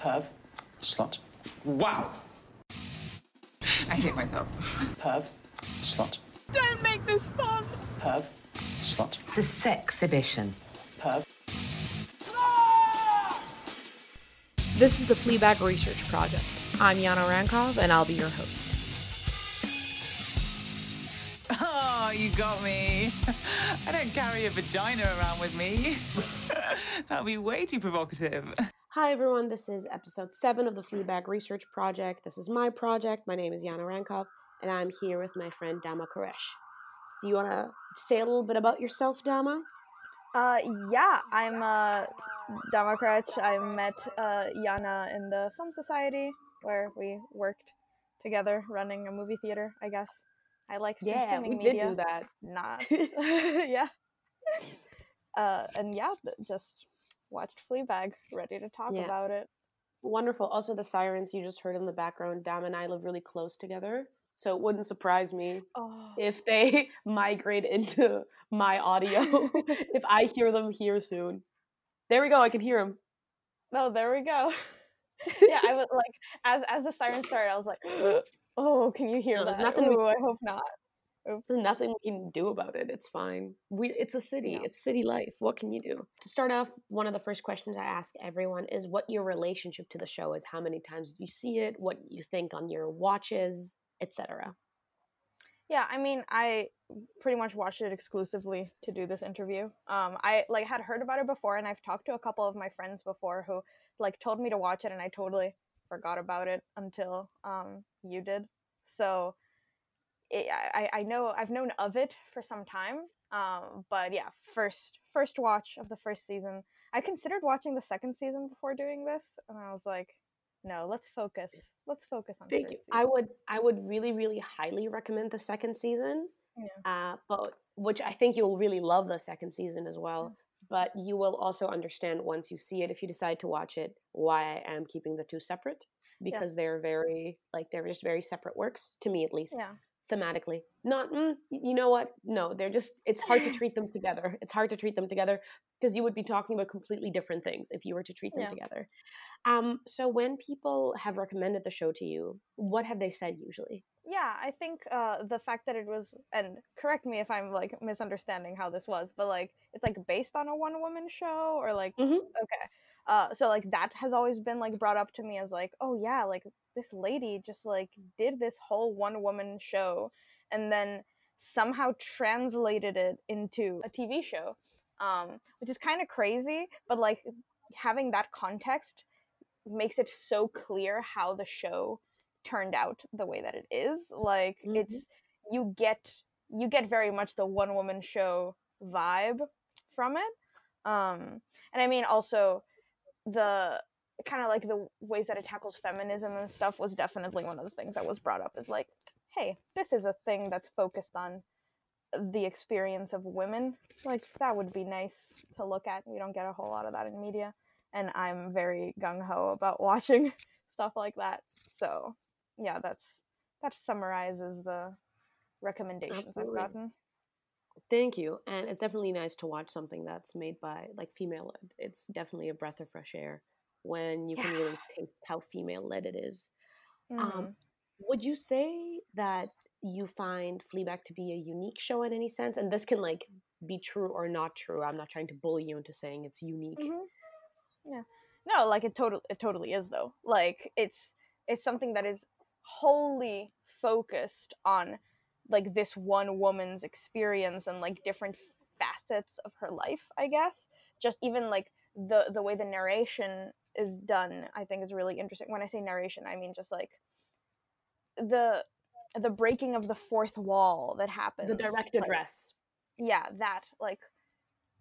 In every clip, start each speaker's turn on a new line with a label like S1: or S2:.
S1: Perv.
S2: Slut.
S1: Wow.
S3: I hate myself.
S1: Perv.
S2: Slut.
S3: Don't make this fun.
S1: Perv.
S2: Slut.
S4: The Sexhibition.
S1: Perv.
S5: This is the Fleabag Research Project. I'm Yana Rankov, and I'll be your host.
S3: Oh, you got me. I don't carry a vagina around with me. That'd be way too provocative.
S5: Hi, everyone. This is episode seven of the Fleabag Research Project. This is my project. My name is Yana Rankov, and I'm here with my friend Dama Correch. Do you want to say a little bit about yourself, Dama?
S6: Uh, yeah, I'm uh, Dama Correch. I met uh, Yana in the Film Society where we worked together running a movie theater, I guess. I like
S5: Yeah,
S6: consuming
S5: we
S6: media.
S5: did do that.
S6: Not. yeah. Uh, and yeah, just watched Fleabag, ready to talk
S5: Yeah.
S6: about it.
S5: Wonderful. Also, the sirens you just heard in the background, Dam and I live really close together, so it wouldn't surprise me
S6: Oh,
S5: if they migrate into my audio if I hear them here soon. There we go. I can hear them.
S6: no, oh, there we go. yeah, I was like, as as the sirens started, I was like, oh, can you hear
S5: No,
S6: that?
S5: nothing
S6: Ooh, I hope not.
S5: There's nothing we can do about it. It's fine. We it's a city.
S6: Yeah.
S5: It's city life. What can you do? To start off, one of the first questions I ask everyone is what your relationship to the show is. How many times did you see it? What you think on your watches, etc.
S6: Yeah, I mean, I pretty much watched it exclusively to do this interview. Um, I like had heard about it before, and I've talked to a couple of my friends before who like told me to watch it, and I totally forgot about it until um you did. So it, I I know I've known of it for some time. Um, but yeah, first first watch of the first season. I considered watching the second season before doing this, and I was like, no, let's focus. Let's focus on.
S5: Thank you.
S6: season.
S5: I would I would really really highly recommend the second season.
S6: Yeah.
S5: Uh, but which I think you'll really love the second season as well. But you will also understand once you see it, if you decide to watch it, why I am keeping the two separate because they're very like they're just very separate works to me at least
S6: Yeah.
S5: Thematically. Not mm, you know what? No, they're just it's hard to treat them together. It's hard to treat them together because you would be talking about completely different things if you were to treat them
S6: Yeah.
S5: together. Um, so when people have recommended the show to you, what have they said usually?
S6: yeah i think uh the fact that it was and correct me if i'm like misunderstanding how this was but like it's like based on a one woman show or like
S5: Mhm.
S6: okay uh so like that has always been like brought up to me as like oh yeah like this lady just like did this whole one woman show and then somehow translated it into a tv show um which is kind of crazy but like having that context makes it so clear how the show turned out the way that it is like
S5: Mhm.
S6: it's you get you get very much the one woman show vibe from it um and i mean also the kind of like the ways that it tackles feminism and stuff was definitely one of the things that was brought up is like hey this is a thing that's focused on the experience of women. Like that would be nice to look at. We don't get a whole lot of that in media. And i'm very gung-ho about watching stuff like that. So yeah that's that summarizes the recommendations
S5: Absolutely.
S6: i've gotten
S5: Thank you. And it's definitely nice to watch something that's made by like female led. It's definitely a breath of fresh air when you can really taste how female led it is.
S6: Mhm.
S5: Um, would you say that you find Fleabag to be a unique show in any sense? And this can like be true or not true. I'm not trying to bully you into saying it's unique.
S6: Mhm. Yeah. No, like it totally it totally is though. Like it's it's something that is wholly focused on like this one woman's experience and like different facets of her life, I guess. Just even like the the way the narration is done, I think is really interesting. When I say narration, I mean just like the the breaking of the fourth wall that happens.
S5: The direct
S6: like-
S5: address.
S6: yeah that like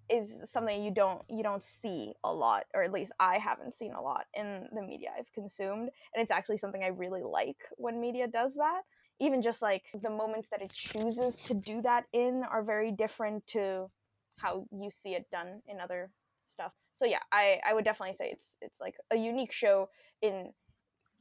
S6: is something you don't you don't see a lot or at least i haven't seen a lot in the media i've consumed and it's actually something i really like when media does that even just like the moments that it chooses to do that in are very different to how you see it done in other stuff so yeah i i would definitely say it's it's like a unique show in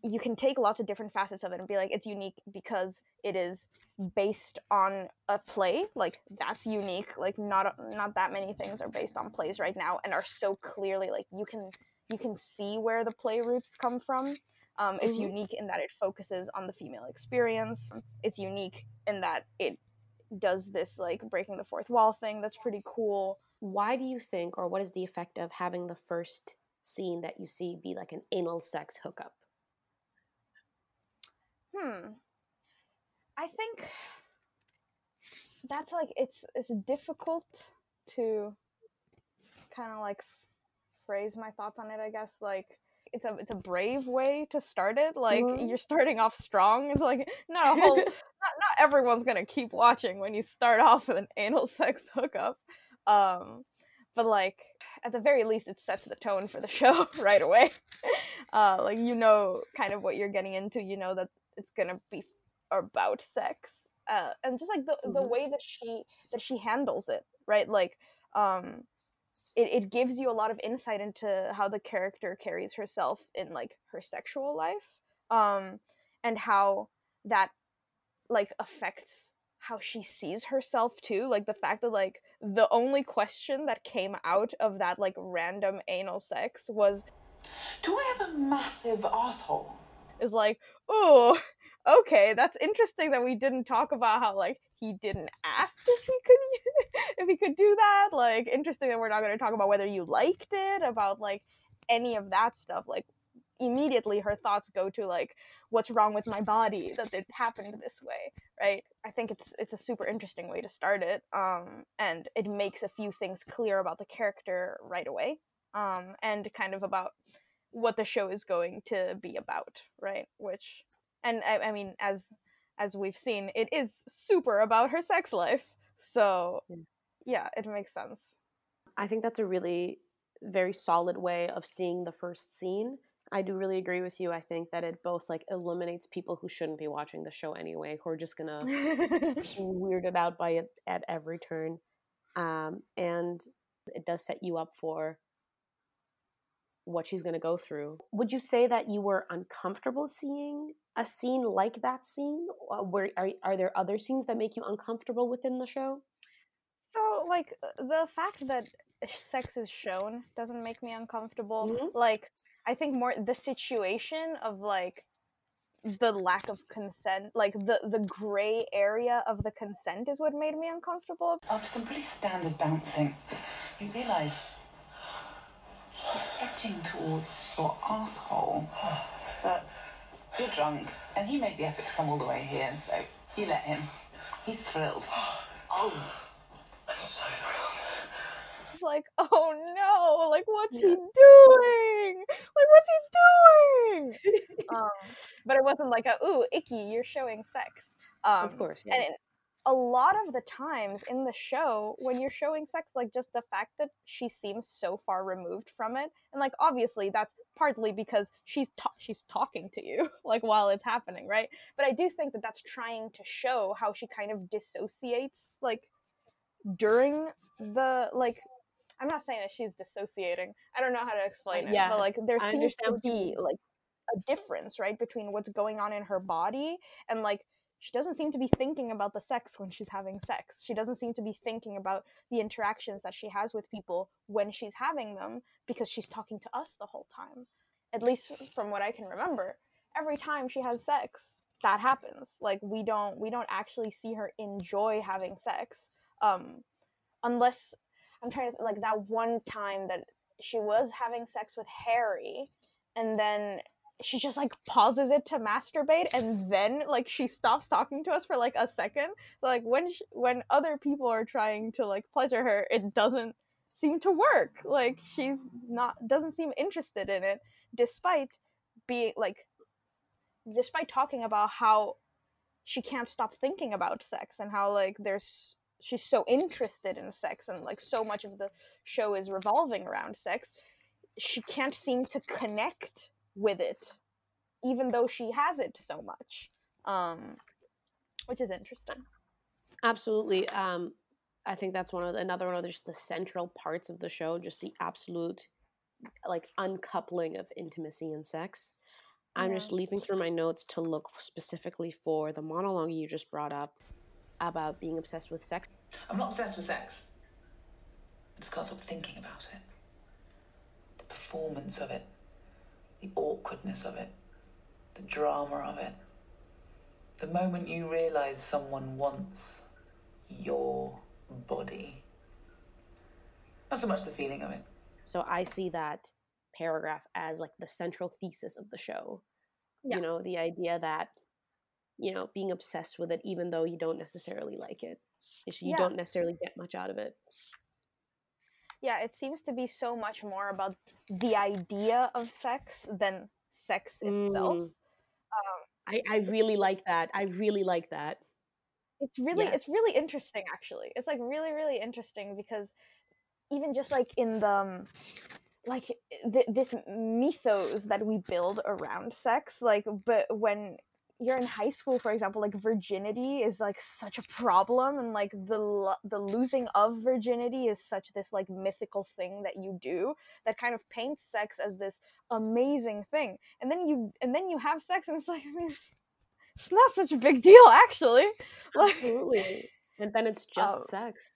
S6: you can take lots of different facets of it and be like it's unique because it is based on a play like that's unique like not not that many things are based on plays right now and are so clearly like you can you can see where the play roots come from. Um, it's
S5: Mhm.
S6: unique in that it focuses on the female experience. It's unique in that it does this like breaking the fourth wall thing. That's pretty cool.
S5: Why do you think, or what is the effect of having the first scene that you see be like an anal sex hookup?
S6: Hmm. I think that's like it's it's difficult to kind of like phrase my thoughts on it. I guess like it's a it's a brave way to start it. Like
S5: Mhm.
S6: you're starting off strong. It's like not a whole not not everyone's gonna keep watching when you start off with an anal sex hookup. Um, but like at the very least, it sets the tone for the show right away. Uh, like you know kind of what you're getting into. You know that it's gonna be about sex uh, and just like the the
S5: Mhm.
S6: way that she that she handles it right like um it, it gives you a lot of insight into how the character carries herself in like her sexual life um and how that like affects how she sees herself too like the fact that like the only question that came out of that like random anal sex was
S1: Do I have a massive asshole?
S6: is like, oh, okay, that's interesting that we didn't talk about how like he didn't ask if he could if he could do that. Like, interesting that we're not going to talk about whether you liked it, about like any of that stuff. Like, immediately her thoughts go to like, what's wrong with my body that it happened this way, right? I think it's it's a super interesting way to start it, um, and it makes a few things clear about the character right away, um, and kind of about what the show is going to be about, right? Which, and I, I mean, as as we've seen, it is super about her sex life. So, yeah, it makes sense.
S5: I think that's a really very solid way of seeing the first scene. I do really agree with you. I think that it both like eliminates people who shouldn't be watching the show anyway, who are just gonna be weirded out by it at every turn. Um, and it does set you up for what she's going to go through. Would you say that you were uncomfortable seeing a scene like that scene? Uh, Where are are there other scenes that make you uncomfortable within the show?
S6: so, like, uh, the fact that sex is shown doesn't make me uncomfortable.
S5: Mhm.
S6: Like, I think more the situation of like the lack of consent, like the the gray area of the consent, is what made me uncomfortable.
S1: After some pretty standard bouncing, you realise he's edging towards your asshole. But you're drunk, and he made the effort to come all the way here, so you let him. He's thrilled.
S4: Oh, I'm so thrilled.
S6: It's like, oh no, like what's he doing? Like what's he doing? um, but it wasn't like a ooh icky, you're showing sex. Um,
S5: of course, yeah.
S6: And it, a lot of the times in the show, when you're showing sex, like just the fact that she seems so far removed from it, and like obviously that's partly because she's ta- she's talking to you like while it's happening, right? But I do think that that's trying to show how she kind of dissociates like during the like. I'm not saying that she's dissociating. I don't know how to explain it,
S5: yeah,
S6: but like there seems to be like a difference, right, between what's going on in her body and like she doesn't seem to be thinking about the sex when she's having sex. She doesn't seem to be thinking about the interactions that she has with people when she's having them because she's talking to us the whole time. At least from what I can remember, every time she has sex, that happens. Like we don't we don't actually see her enjoy having sex um unless I'm trying to like that one time that she was having sex with Harry and then she just like pauses it to masturbate and then like she stops talking to us for like a second. Like when sh- when other people are trying to like pleasure her it doesn't seem to work. Like she's not doesn't seem interested in it despite being like despite talking about how she can't stop thinking about sex and how like there's she's so interested in sex and like so much of the show is revolving around sex she can't seem to connect with it even though she has it so much um which is interesting
S5: Absolutely. Um, I think that's one of the, another one of the, just the central parts of the show, just the absolute like uncoupling of intimacy and sex. I'm
S6: Yeah.
S5: just leafing through my notes to look specifically for the monologue you just brought up about being obsessed with sex.
S1: I'm not obsessed with sex. I just can't stop thinking about it. The performance of it, the awkwardness of it, the drama of it. The moment you realize someone wants your body. Not so much the feeling of it.
S5: So I see that paragraph as like the central thesis of the show.
S6: Yeah.
S5: You know, the idea that, you know, being obsessed with it even though you don't necessarily like it, You
S6: Yeah.
S5: don't necessarily get much out of it.
S6: Yeah, it seems to be so much more about the idea of sex than sex itself.
S5: Mm. I, I really like that. I really like that.
S6: it's really it's really interesting actually it's like really really interesting because even just like in the um, like th- this mythos that we build around sex like but when you're in high school for example like virginity is like such a problem and like the the losing of virginity is such this like mythical thing that you do that kind of paints sex as this amazing thing and then you and then you have sex and it's like I mean, it's not such a big deal actually like
S5: Absolutely. And then it's just
S6: Um,
S5: sex.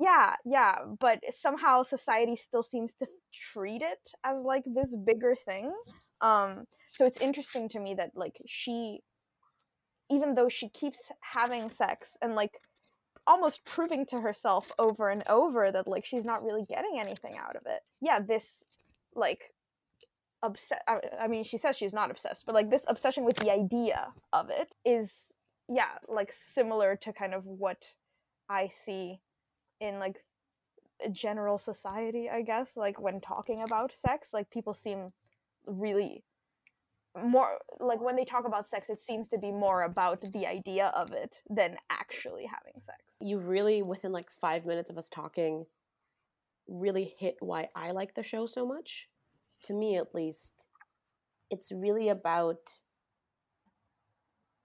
S6: yeah yeah but somehow society still seems to treat it as like this bigger thing um so it's interesting to me that like she even though she keeps having sex and like almost proving to herself over and over that like she's not really getting anything out of it. Yeah this like obsessed I, I mean she says she's not obsessed but like this obsession with the idea of it is yeah like similar to kind of what i see in like general society i guess like when talking about sex like people seem really more like when they talk about sex it seems to be more about the idea of it than actually having sex
S5: You've really, within like five minutes of us talking, really hit why I like the show so much. To me, at least, it's really about.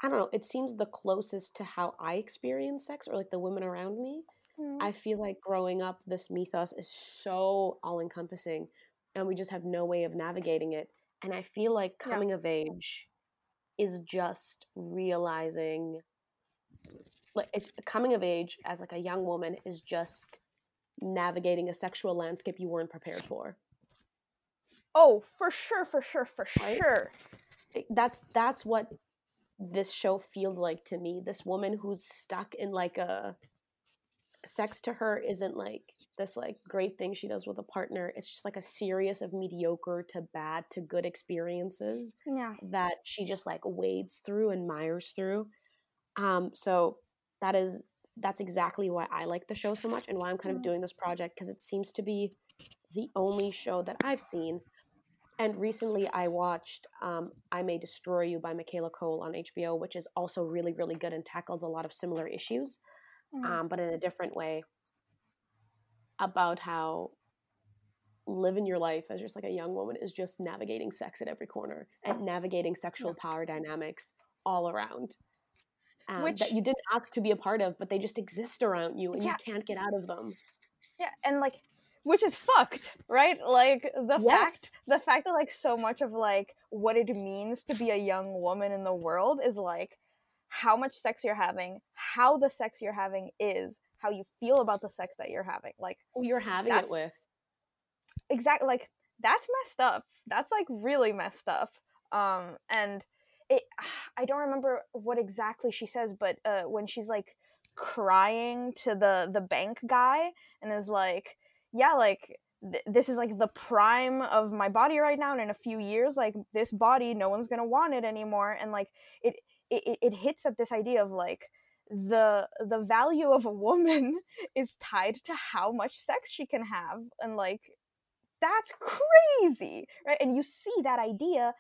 S5: I don't know. It seems the closest to how I experience sex, or like the women around me. Hmm. I feel like growing up, this mythos is so all encompassing, and we just have no way of navigating it. And I feel like
S6: Yeah.
S5: coming of age is just realizing, like, it's coming of age as like a young woman is just navigating a sexual landscape you weren't prepared for.
S6: oh for sure for sure for
S5: Right?
S6: sure
S5: That's that's what this show feels like to me. This woman who's stuck in like a sex to her isn't like this like great thing she does with a partner. It's just like a series of mediocre to bad to good experiences
S6: yeah
S5: that she just like wades through and mires through. Um, so that is that's exactly why I like the show so much and why I'm kind of doing this project because it seems to be the only show that I've seen. And recently I watched um, I May Destroy You by Michaela Coel on HBO, which is also really, really good and tackles a lot of similar issues,
S6: Mhm.
S5: um, but in a different way about how living your life as just like a young woman is just navigating sex at every corner and navigating sexual power dynamics all around um,
S6: Which-
S5: that you didn't ask to be a part of but they just exist around you and
S6: Yeah.
S5: you can't get out of them
S6: yeah and like which is fucked right like the
S5: Yes.
S6: fact the fact that like so much of like what it means to be a young woman in the world is like how much sex you're having how the sex you're having is how you feel about the sex that you're having like
S5: who you're having it with.
S6: Exactly like that's messed up. That's like really messed up. Um and it i don't remember what exactly she says but uh when she's like crying to the the bank guy and is like yeah like th- this is like the prime of my body right now and in a few years like this body no one's gonna want it anymore. And like it it, it- it hits at this idea of like the the value of a woman is tied to how much sex she can have and like that's crazy right? And you see that idea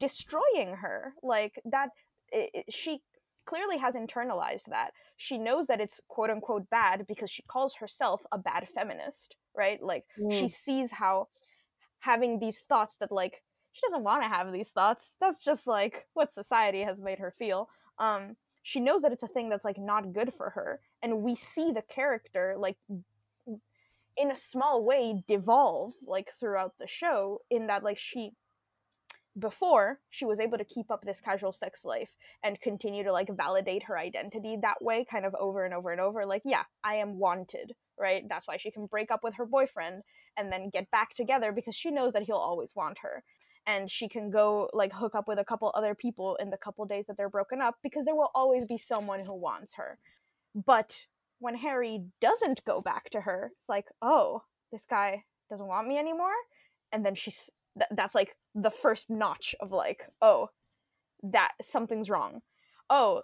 S6: destroying her like that i i- she clearly has internalized that. She knows that it's quote unquote bad because she calls herself a bad feminist right? Like she
S5: Mm.
S6: sees how having these thoughts that like she doesn't want to have these thoughts. That's just like what society has made her feel. Um she knows that it's a thing that's like not good for her and we see the character like in a small way devolve like throughout the show in that like she before she was able to keep up this casual sex life and continue to like validate her identity that way kind of over and over and over like yeah i am wanted right? That's why she can break up with her boyfriend and then get back together because she knows that he'll always want her and she can go like hook up with a couple other people in the couple days that they're broken up because there will always be someone who wants her. But when harry doesn't go back to her it's like oh this guy doesn't want me anymore? And then she's th- that's like the first notch of like oh that something's wrong. Oh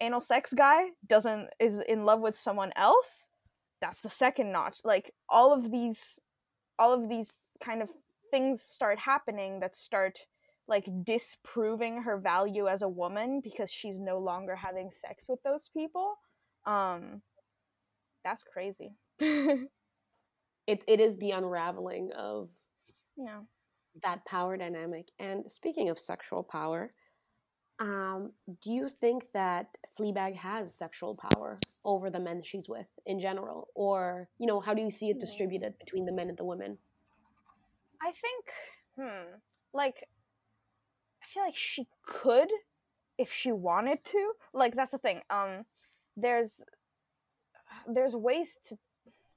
S6: anal sex guy doesn't is in love with someone else? That's the second notch. Like all of these all of these kind of things start happening that start like disproving her value as a woman because she's no longer having sex with those people um that's crazy
S5: It it is the unraveling of
S6: yeah
S5: that power dynamic. And speaking of sexual power, um, do you think that Fleabag has sexual power over the men she's with in general, or you know, how do you see it distributed between the men and the women?
S6: I think, hmm, like, I feel like she could if she wanted to. Like, that's the thing. Um, there's there's ways to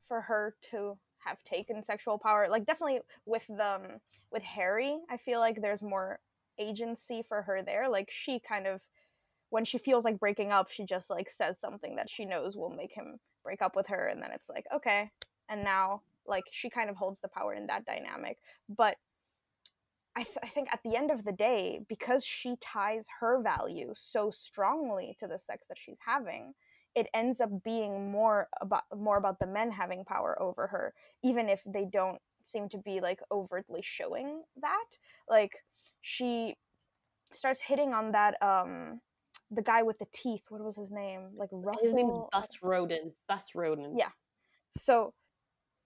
S6: for her to have taken sexual power. Like, definitely with the um, with Harry, I feel like there's more agency for her there. Like, she kind of when she feels like breaking up, she just like says something that she knows will make him break up with her, and then it's like, okay, and now like she kind of holds the power in that dynamic but I, th- I think at the end of the day because she ties her value so strongly to the sex that she's having it ends up being more about more about the men having power over her even if they don't seem to be like overtly showing that like she starts hitting on that um the guy with the teeth what was his name like russell
S5: His name is Bus Rodent. Bus Rodent.
S6: Yeah. so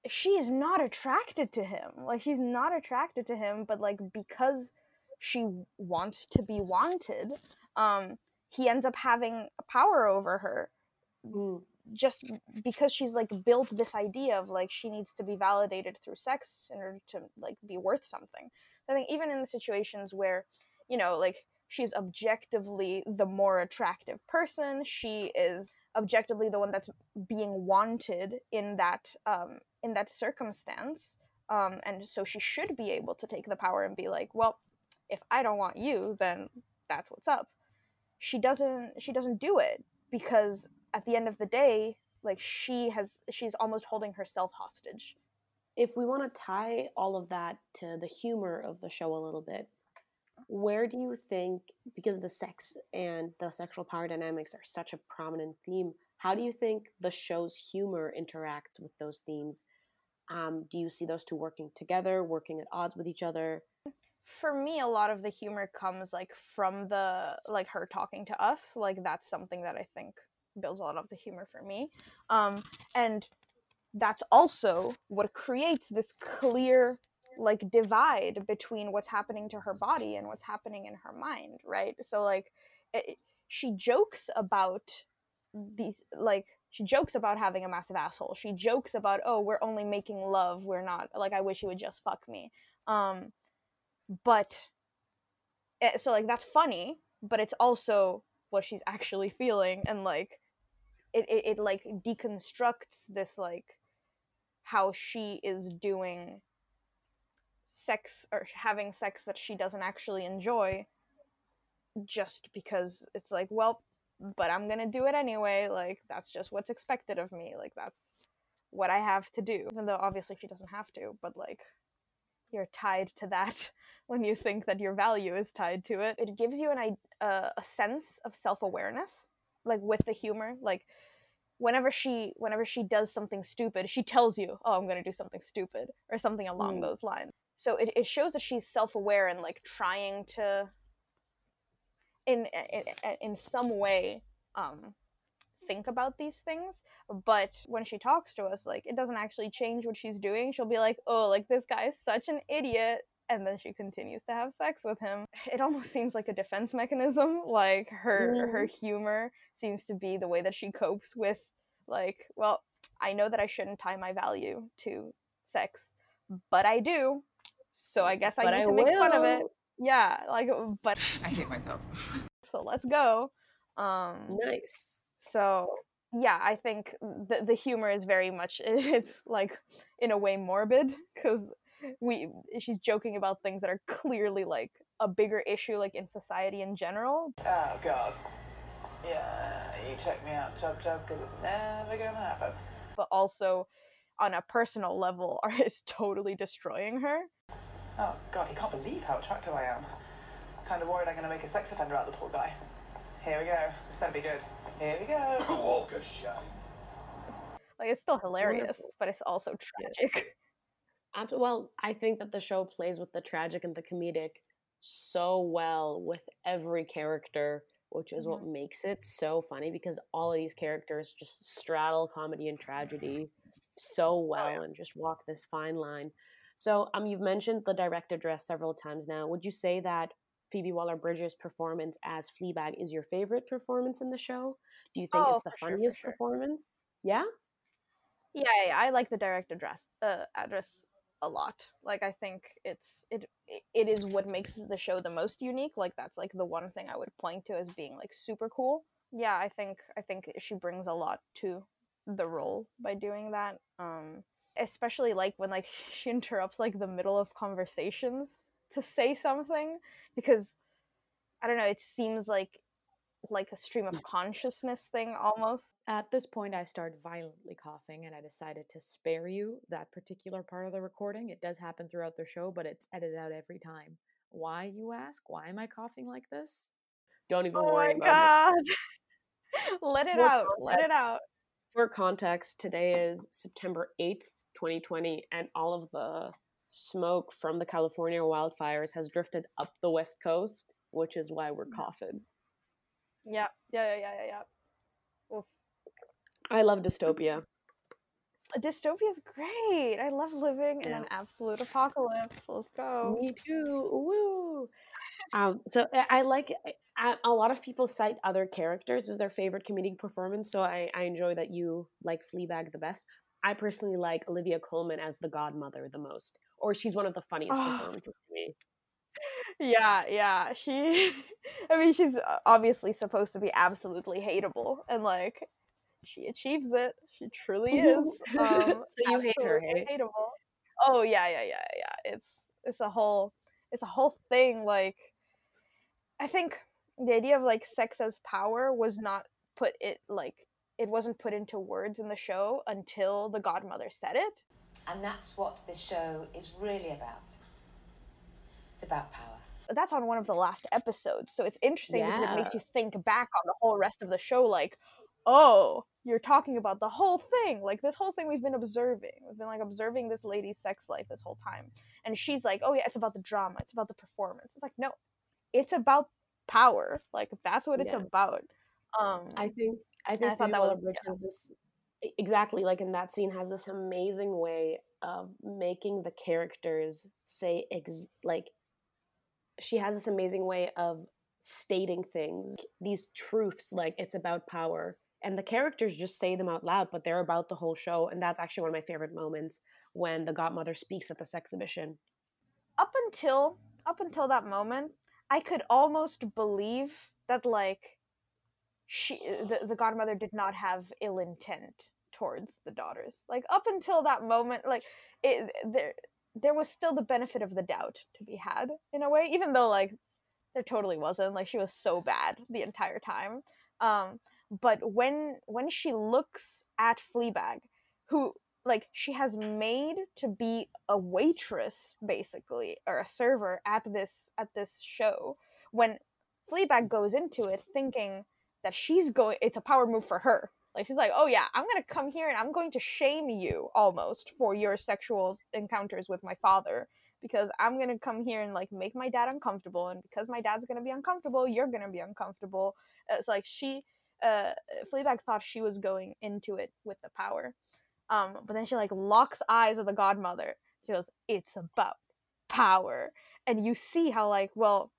S6: she is not attracted to him like he's not attracted to him but like because she wants to be wanted um he ends up having power over her
S5: Mm.
S6: just because she's like built this idea of like she needs to be validated through sex in order to like be worth something i think even in the situations where you know like she's objectively the more attractive person she is objectively the one that's being wanted in that um in that circumstance um and so she should be able to take the power and be like well if i don't want you then that's what's up. She doesn't she doesn't do it because at the end of the day like she has she's almost holding herself hostage.
S5: If we want to tie all of that to the humor of the show a little bit, where do you think, because the sex and the sexual power dynamics are such a prominent theme, how do you think the show's humor interacts with those themes? Um, do you see those two working together, working at odds with each other?
S6: for me a lot of the humor comes like from the like her talking to us like that's something that i think builds a lot of the humor for me um and that's also what creates this clear like divide between what's happening to her body and what's happening in her mind right? So like it, she jokes about these like she jokes about having a massive asshole. She jokes about oh we're only making love. We're not like i wish you would just fuck me. Um but eh, so like that's funny but it's also what she's actually feeling and like it, it, it like deconstructs this like how she is doing sex or having sex that she doesn't actually enjoy just because it's like well but i'm gonna do it anyway. Like that's just what's expected of me. Like that's what i have to do. Even though obviously she doesn't have to but like you're tied to that when you think that your value is tied to it. It gives you an uh, a sense of self-awareness like with the humor. Like whenever she whenever she does something stupid she tells you oh i'm going to do something stupid or something along
S5: Mm.
S6: those lines so it, it shows that she's self-aware and like trying to in in, in some way um think about these things. But when she talks to us like it doesn't actually change what she's doing. She'll be like oh like this guy is such an idiot. And then she continues to have sex with him. It almost seems like a defense mechanism. Like her her humor seems to be the way that she copes with like well i know that i shouldn't tie my value to sex but i do so i guess i
S5: But
S6: need
S5: I
S6: to make fun of it yeah like but
S3: I hate myself.
S6: so let's go um
S5: Nice.
S6: so yeah, I think the the humor is very much it's like in a way morbid because we she's joking about things that are clearly like a bigger issue like in society in general.
S3: Oh God. Yeah, you check me out, chub chub, because it's never gonna happen.
S6: But also on a personal level are is totally destroying her.
S3: Oh God, he can't believe how attractive I am. Kind of worried I'm gonna make a sex offender out of the poor guy. Here we go. This better be good. Here we go.
S4: Walk of shame.
S6: Like it's still hilarious,
S5: Wonderful.
S6: but it's also tragic.
S5: Abs- Well, I think that the show plays with the tragic and the comedic so well with every character, which is what mm-hmm. makes it so funny because all of these characters just straddle comedy and tragedy so oh, well and just walk this fine line. So, um, you've mentioned the direct address several times now. Would you say that Phoebe Waller-Bridge's performance as Fleabag is your favorite performance in the show? Do you think
S6: Oh,
S5: it's the
S6: for sure,
S5: funniest
S6: sure.
S5: performance? Yeah.
S6: Yeah, yeah, I like the direct address uh, address a lot. Like I think it's it it is what makes the show the most unique. Like that's like the one thing I would point to as being like super cool. Yeah, I think I think she brings a lot to the role by doing that. Um especially like when like she interrupts like the middle of conversations to say something because I don't know, it seems like like a stream of mm. consciousness thing almost.
S7: At this point, I started violently coughing, and I decided to spare you that particular part of the recording. It does happen throughout the show, but it's edited out every time. Why, you ask? Why am I coughing like this?
S5: Don't even
S6: Oh
S5: worry about it.
S6: god. Let it out. Let it out.
S5: For context, today is September 8th, 2020, and all of the smoke from the California wildfires has drifted up the west coast, which is why we're coughing.
S6: Yeah, yeah, yeah, yeah, yeah, yeah. Oof.
S5: I love dystopia.
S6: Dystopia is great. I love living in an absolute apocalypse. Let's go.
S5: Me too. Woo. Um, so I, I like I, a lot of people cite other characters as their favorite comedic performance. So I, I enjoy that you like Fleabag the best. I personally like Olivia Colman as the godmother the most, or she's one of the funniest
S6: Oh.
S5: performances to me.
S6: Yeah, yeah. She, I mean, she's uh, obviously supposed to be absolutely hateable, and like, she achieves it. She truly is. Um,
S5: So you hate her?
S6: Hateable. Oh yeah, yeah, yeah, yeah. It's it's a whole it's a whole thing. Like, I think the idea of like sex as power was not put it like it wasn't put into words in the show until the godmother said it.
S8: And that's what this show is really about. It's about power.
S6: that's on one of the last episodes so it's interesting because it makes you think back on the whole rest of the show like oh you're talking about the whole thing like this whole thing we've been observing we've been like observing this lady's sex life this whole time and she's like oh yeah it's about the drama it's about the performance it's like no it's about power like that's what it's
S5: Yeah.
S6: about um
S5: I think I think
S6: I thought that was-
S5: has this exactly like in that scene has this amazing way of making the characters say ex- like she has this amazing way of stating things these truths like it's about power and the characters just say them out loud but they're about the whole show and that's actually one of my favorite moments when the godmother speaks at this exhibition.
S6: Up until up until that moment i could almost believe that like she the, the godmother did not have ill intent towards the daughters. Like up until that moment like it there there was still the benefit of the doubt to be had in a way even though like there totally wasn't. Like she was so bad the entire time. Um but when when she looks at fleabag who like she has made to be a waitress basically or a server at this at this show when fleabag goes into it thinking that she's going it's a power move for her like she's like oh yeah i'm gonna come here and i'm going to shame you almost for your sexual encounters with my father because i'm gonna come here and like make my dad uncomfortable and because my dad's gonna be uncomfortable you're gonna be uncomfortable it's like she uh fleabag thought she was going into it with the power um, but then she like locks eyes with the godmother. She goes, "It's about power," and you see how like, well,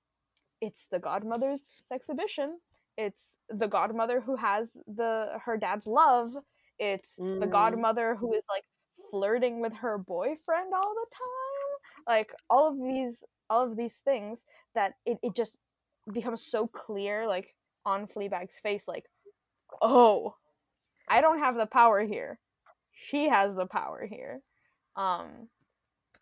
S6: it's the godmother's exhibition. It's the godmother who has the her dad's love. It's the
S5: Mm.
S6: godmother who is like flirting with her boyfriend all the time. Like all of these, all of these things that it, it just becomes so clear, like on Fleabag's face, like, oh, I don't have the power here. She has the power here. Um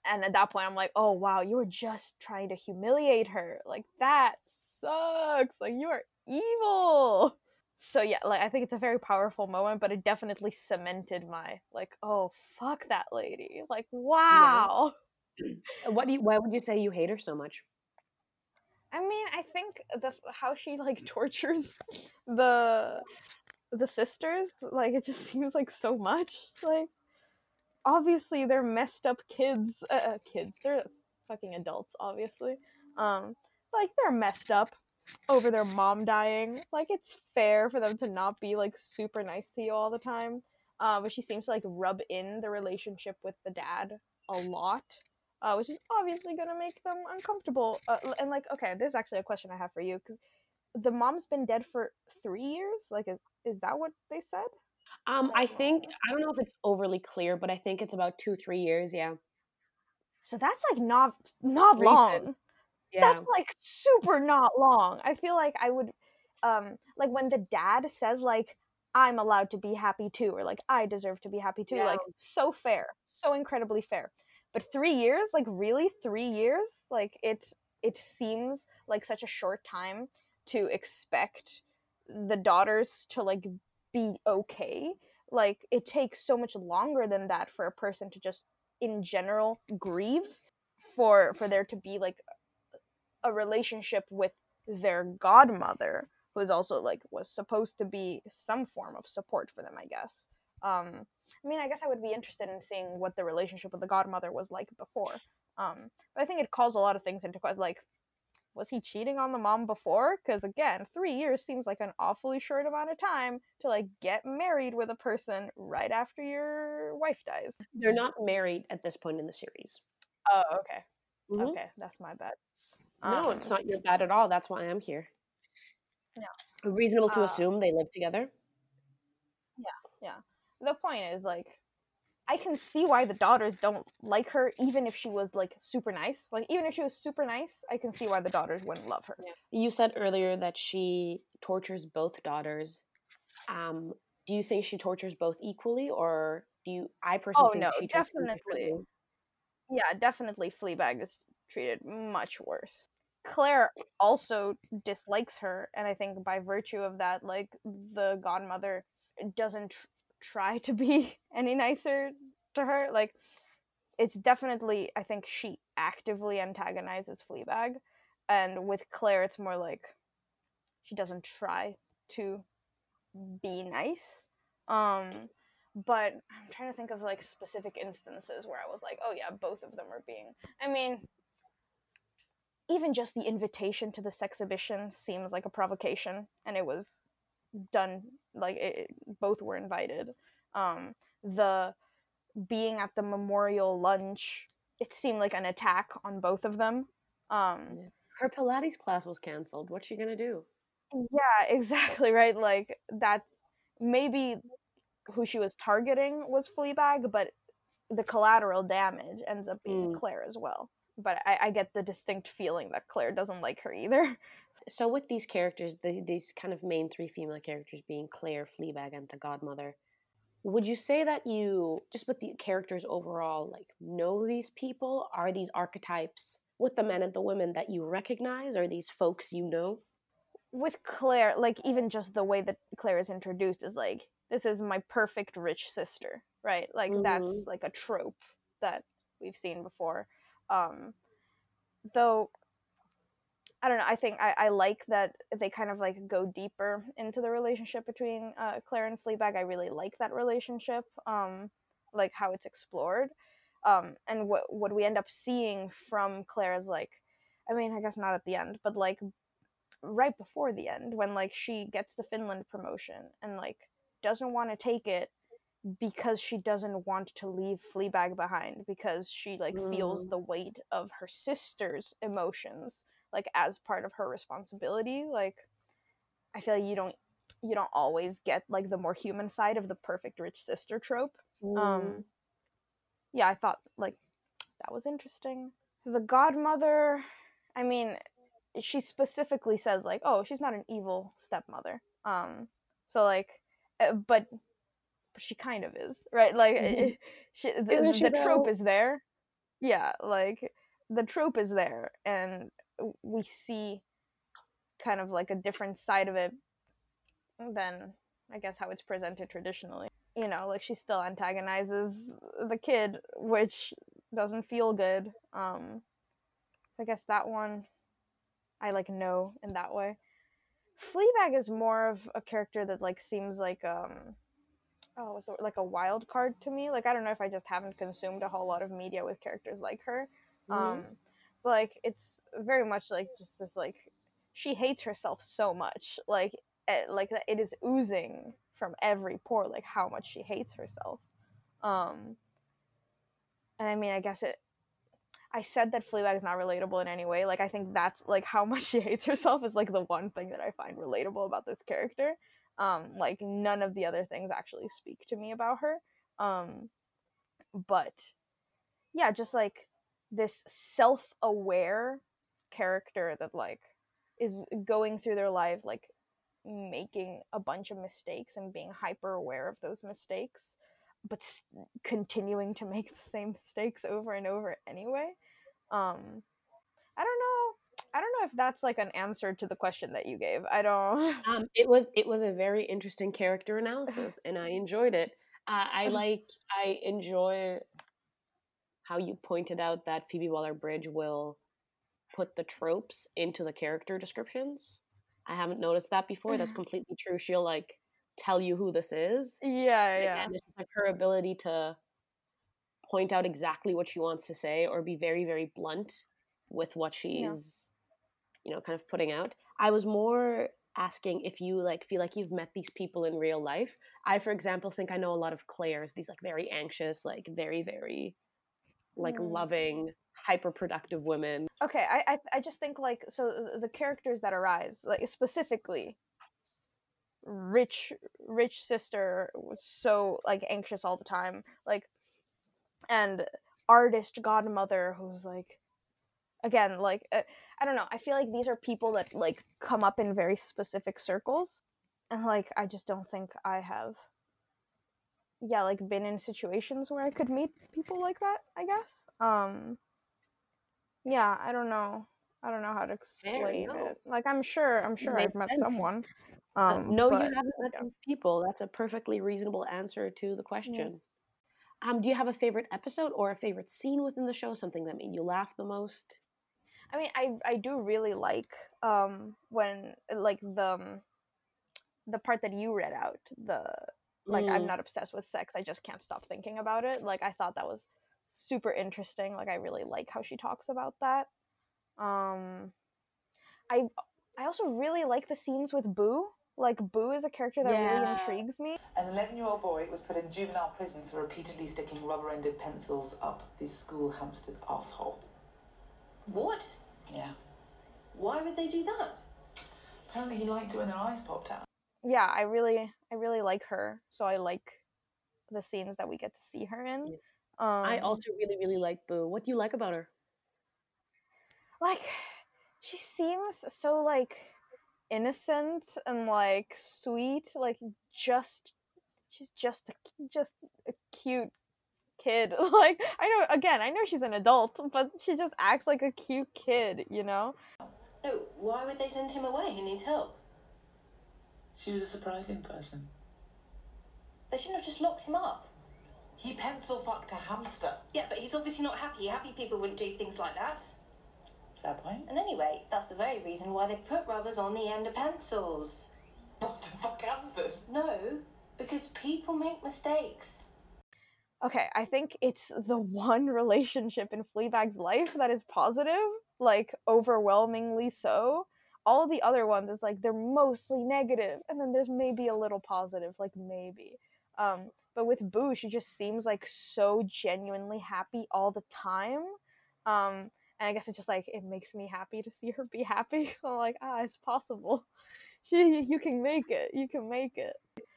S6: and at that point I'm like, "Oh wow, you were just trying to humiliate her. Like that sucks. Like you are evil." So yeah, like I think it's a very powerful moment, but it definitely cemented my like, "Oh, fuck that lady." Like, wow.
S5: What do you? Why would you say you hate her so much?
S6: I mean, I think the how she like tortures the the sisters, like it just seems like so much. Like obviously they're messed up kids, uh, uh, kids. They're fucking adults, obviously. Um, like they're messed up over their mom dying. Like it's fair for them to not be like super nice to you all the time. Uh, but she seems to like rub in the relationship with the dad a lot uh, which is obviously going to make them uncomfortable. Uh, and like, okay, this is actually a question I have for you because the mom's been dead for three years. Like, is is that what they said?
S5: Um, I think I don't know if it's overly clear, but I think it's about two, three years. Yeah.
S6: So that's like not not
S5: Recent.
S6: long.
S5: Yeah.
S6: That's like super not long. I feel like I would, um, like when the dad says like I'm allowed to be happy too, or like I deserve to be happy too.
S5: Yeah.
S6: Like so fair, so incredibly fair. But three years, like really three years, like it it seems like such a short time to expect the daughters to like be okay. Like it takes so much longer than that for a person to just in general grieve for for there to be like a relationship with their godmother who is also like was supposed to be some form of support for them i guess. Um i mean i guess i would be interested in seeing what the relationship with the godmother was like before. Um but i think it calls a lot of things into question like was he cheating on the mom before? Because again three years seems like an awfully short amount of time to like get married with a person right after your wife dies.
S5: They're not married at this point in the series.
S6: oh okay.
S5: Mhm.
S6: okay that's my bad
S5: No,
S6: Um,
S5: it's not your bad at all. That's why I'm here.
S6: Yeah.
S5: Reasonable to
S6: Uh,
S5: assume they live together.
S6: yeah yeah. the point is like i can see why the daughters don't like her even if she was like super nice like even if she was super nice i can see why the daughters wouldn't love her
S5: You said earlier that she tortures both daughters. Um, do you think she tortures both equally, or do you? I personally
S6: Oh,
S5: think
S6: no,
S5: she tortures
S6: definitely. yeah definitely fleabag is treated much worse claire also dislikes her and i think by virtue of that like the godmother doesn't tr- try to be any nicer to her like it's definitely i think she actively antagonizes fleabag and with claire it's more like she doesn't try to be nice um but i'm trying to think of like specific instances where i was like oh yeah both of them are being i mean even just the invitation to this exhibition seems like a provocation and it was done like it, both were invited um the being at the memorial lunch it seemed like an attack on both of them um
S5: Her Pilates class was canceled. What's she gonna do?
S6: yeah, exactly right. Like that maybe who she was targeting was Fleabag, but the collateral damage ends up being
S5: Mm.
S6: Claire as well. But I, I get the distinct feeling that Claire doesn't like her either.
S5: So with these characters, the, these kind of main three female characters being Claire, Fleabag, and the Godmother, would you say that you just with the characters overall, like know these people? Are these archetypes with the men and the women that you recognize? Are these folks you know?
S6: With Claire, like even just the way that Claire is introduced is like, this is my perfect rich sister, right? Like that's
S5: Mhm.
S6: like a trope that we've seen before. Um though I don't know. I think I, I like that they kind of like go deeper into the relationship between uh, Claire and Fleabag. I really like that relationship, um, like how it's explored, um, and what what we end up seeing from Claire is like, I mean, I guess not at the end, but like right before the end when like she gets the Finland promotion and like doesn't want to take it because she doesn't want to leave Fleabag behind because she like feels
S5: Mm.
S6: the weight of her sister's emotions like as part of her responsibility like I feel like you don't you don't always get like the more human side of the perfect rich sister trope
S5: Mm.
S6: um yeah i thought like that was interesting the godmother i mean she specifically says like oh she's not an evil stepmother um so like uh, but but she kind of is, right? Like
S5: Mhm.
S6: she, the,
S5: she,
S6: the trope is there. Yeah, like the trope is there, and we see kind of like a different side of it than I guess how it's presented traditionally. You know, like she still antagonizes the kid, which doesn't feel good. Um, so I guess that one I like know in that way. Fleabag is more of a character that like seems like um oh the, like a wild card to me. Like I don't know if I just haven't consumed a whole lot of media with characters like her.
S5: Mhm.
S6: Um, but like it's very much like just this like she hates herself so much like eh, like that it is oozing from every pore like how much she hates herself um and i mean i guess it i said that fleabag is not relatable in any way like i think that's like how much she hates herself is like the one thing that i find relatable about this character um like none of the other things actually speak to me about her um but yeah just like this self-aware character that like is going through their life like making a bunch of mistakes and being hyper aware of those mistakes but s- continuing to make the same mistakes over and over anyway um i don't know i don't know if that's like an answer to the question that you gave i don't
S5: Um, it was it was a very interesting character analysis, and I enjoyed it. Uh, I like I enjoy how you pointed out that Phoebe Waller Bridge will put the tropes into the character descriptions. I haven't noticed that before. That's completely true. She'll like tell you who this is.
S6: yeah yeah
S5: And like her ability to point out exactly what she wants to say or be very, very blunt with what she's, you know, kind of putting out. I was more asking if you like feel like you've met these people in real life. I, for example, think I know a lot of Claires, these like very anxious, like very, very like
S6: Mm.
S5: loving, hyper productive women.
S6: okay I, I i just think like so the characters that arise like specifically rich rich sister was so like anxious all the time like and artist godmother who's like again like uh, i don't know i feel like these are people that like come up in very specific circles and like i just don't think i have yeah like been in situations where i could meet people like that i guess um yeah i don't know i don't know how to explain it like i'm sure i'm sure i've met
S5: sense.
S6: someone um
S5: no,
S6: but,
S5: you haven't met
S6: yeah.
S5: these people. That's a perfectly reasonable answer to the question. Um, do you have a favorite episode or a favorite scene within the show? Something that made you laugh the most?
S6: I mean, I I do really like um when like the um, the part that you read out the like I'm
S5: Mm.
S6: not obsessed with sex. I just can't stop thinking about it. Like I thought that was super interesting. Like I really like how she talks about that. Um, I I also really like the scenes with Boo. Like Boo is a character that really intrigues me.
S3: An 11 year old boy was put in juvenile prison for repeatedly sticking rubber ended pencils up this school hamster's asshole.
S4: What?
S3: Yeah.
S4: Why would they do that?
S3: Apparently, he liked it when their eyes popped out.
S6: Yeah, I really I really like her. So I like the scenes that we get to see her in. Um,
S5: I also really, really like Boo. What do you like about her?
S6: like she seems so like innocent and like sweet like just she's just a, just a cute kid like i know again i know she's an adult but she just acts like a cute kid you know
S4: No, why would they send him away? He needs help.
S3: She was a surprising person.
S4: They shouldn't have just locked him up.
S3: He pencil fucked a hamster.
S4: Yeah, but he's obviously not happy. Happy people wouldn't do things like that.
S3: Fair point.
S4: And anyway, that's the very reason why they put rubbers on the end of pencils.
S3: Not to fuck hamsters.
S4: No, because people make mistakes.
S6: Okay i think it's the one relationship in fleabag's life that is positive like overwhelmingly so. All the other ones is like they're mostly negative and then there's maybe a little positive like maybe. Um but with boo she just seems like so genuinely happy all the time. Um and i guess it's just like it makes me happy to see her be happy. I'm like ah it's possible. She you can make it. You can make it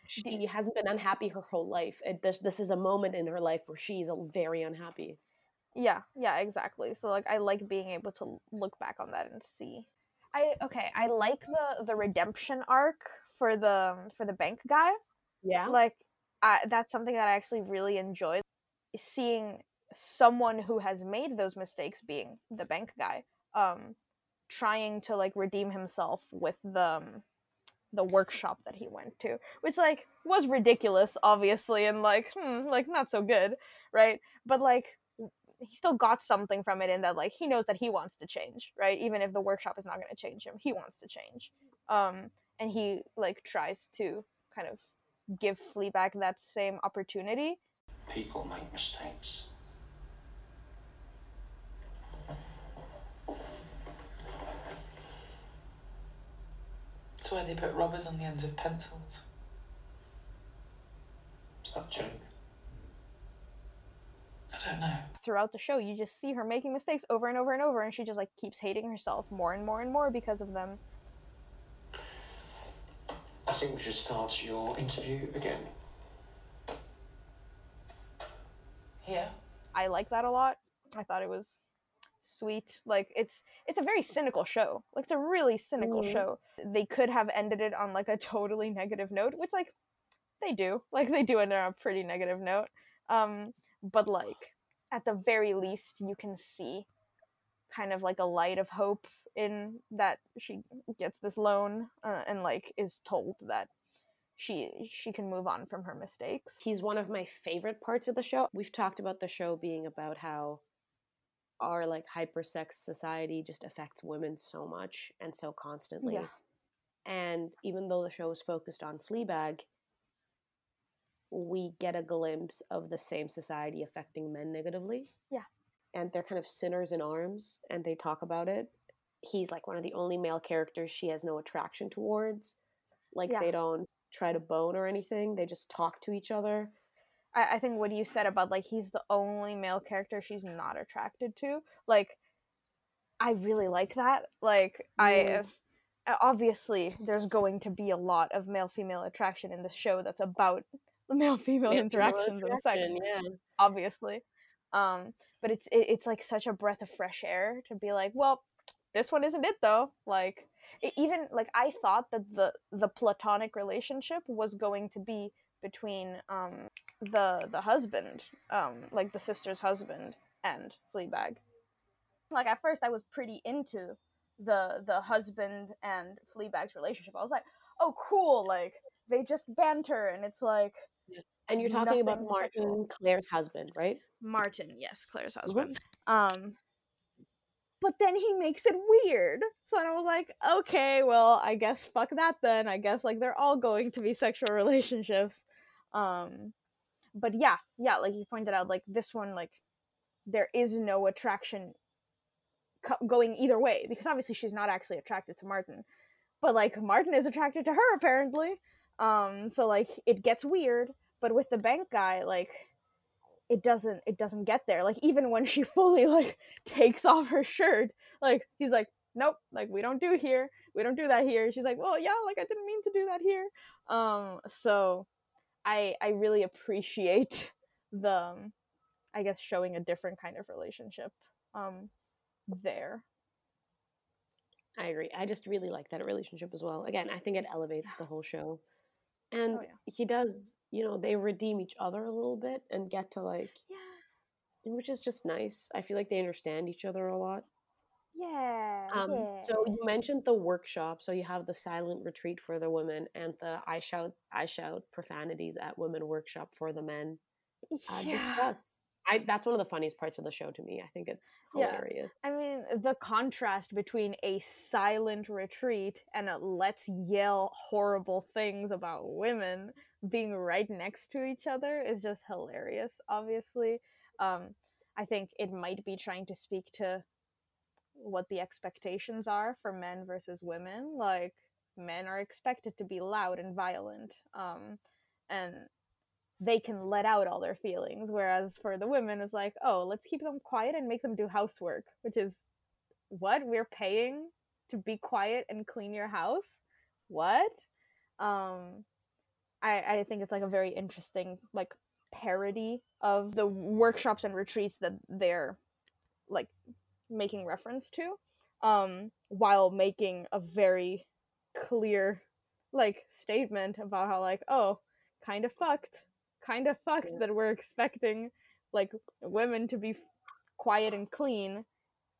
S5: She hasn't been unhappy her whole life. It, this, this is a moment in her life where she's very unhappy.
S6: Yeah, yeah, exactly. So like I like being able to look back on that and see. I okay, I like the the redemption arc for the for the bank guy.
S5: Yeah.
S6: Like I, that's something that I actually really enjoy seeing someone who has made those mistakes being the bank guy um trying to like redeem himself with the um, the workshop that he went to which like was ridiculous obviously and like hmm, like not so good right? But like he still got something from it in that like he knows that he wants to change right? Even if the workshop is not going to change him he wants to change. Um and he like tries to kind of give fleabag that same opportunity.
S2: People make mistakes.
S3: They put rubbers on the ends of pencils.
S2: Is that a joke?
S3: I don't know.
S6: throughout the show you just see her making mistakes over and over and over and she just like keeps hating herself more and more and more because of them
S2: I think we should start your interview again.
S3: Here.
S6: i like that a lot i thought it was sweet like it's it's a very cynical show like it's a really cynical
S5: Mhm.
S6: show they could have ended it on like a totally negative note which like they do like they do it on a pretty negative note um but like at the very least you can see kind of like a light of hope in that she gets this loan uh, and like is told that she she can move on from her mistakes
S5: He's one of my favorite parts of the show. We've talked about the show being about how our like hypersex society just affects women so much and so constantly.
S6: Yeah.
S5: And even though the show is focused on Fleabag, we get a glimpse of the same society affecting men negatively.
S6: Yeah.
S5: And they're kind of sinners in arms and they talk about it. He's like one of the only male characters she has no attraction towards. Like
S6: Yeah.
S5: they don't try to bone or anything, they just talk to each other.
S6: I, I think what you said about like he's the only male character she's not attracted to, like I really like that. Like I
S5: Mm.
S6: uh, obviously there's going to be a lot of male female attraction in the show that's about the male female interactions and sex
S5: yeah.
S6: obviously um but it's it, it's like such a breath of fresh air to be like well this one isn't it though like e- even like i thought that the the platonic relationship was going to be between um the the husband um like the sister's husband and fleabag like at first i was pretty into the the husband and fleabag's relationship i was like oh cool like they just banter and it's like
S5: And you're talking about Martin,
S6: sexual.
S5: Claire's husband, right?
S6: Martin, yes, Claire's
S5: Mhm.
S6: husband. Um, but then he makes it weird. So I was like, okay, well, I guess fuck that then. I guess like they're all going to be sexual relationships. Um, but yeah, yeah, like you pointed out, like this one, like there is no attraction co- going either way because obviously she's not actually attracted to Martin, but like Martin is attracted to her apparently. Um, so like it gets weird. But with the bank guy, like it doesn't it doesn't get there like even when she fully like takes off her shirt like he's like nope like we don't do here we don't do that here she's like well yeah like i didn't mean to do that here um so i i really appreciate the um, i guess showing a different kind of relationship um there
S5: I agree. I just really like that relationship as well. Again, I think it elevates the whole show. And
S6: Oh, yeah.
S5: he does, you know, they redeem each other a little bit and get to like,
S6: yeah
S5: which is just nice. I feel like they understand each other a lot.
S6: Yeah
S5: Um,
S6: yeah.
S5: So you mentioned the workshop. So you have the silent retreat for the women and the I shout, I shout profanities at women workshop for the men. Uh,
S6: yeah.
S5: Discuss. I, that's one of the funniest parts of the show to me. I think it's hilarious.
S6: Yeah.
S5: hilarious.
S6: I mean, the contrast between a silent retreat and a let's yell horrible things about women being right next to each other is just hilarious, obviously. Um, I think it might be trying to speak to what the expectations are for men versus women. Like, men are expected to be loud and violent, um, and they can let out all their feelings whereas for the women it's like oh let's keep them quiet and make them do housework which is what we're paying to be quiet and clean your house what um i i think it's like a very interesting like parody of the workshops and retreats that they're like making reference to um while making a very clear like statement about how like oh kind of fucked kind of fucked
S5: Yeah.
S6: that we're expecting like women to be quiet and clean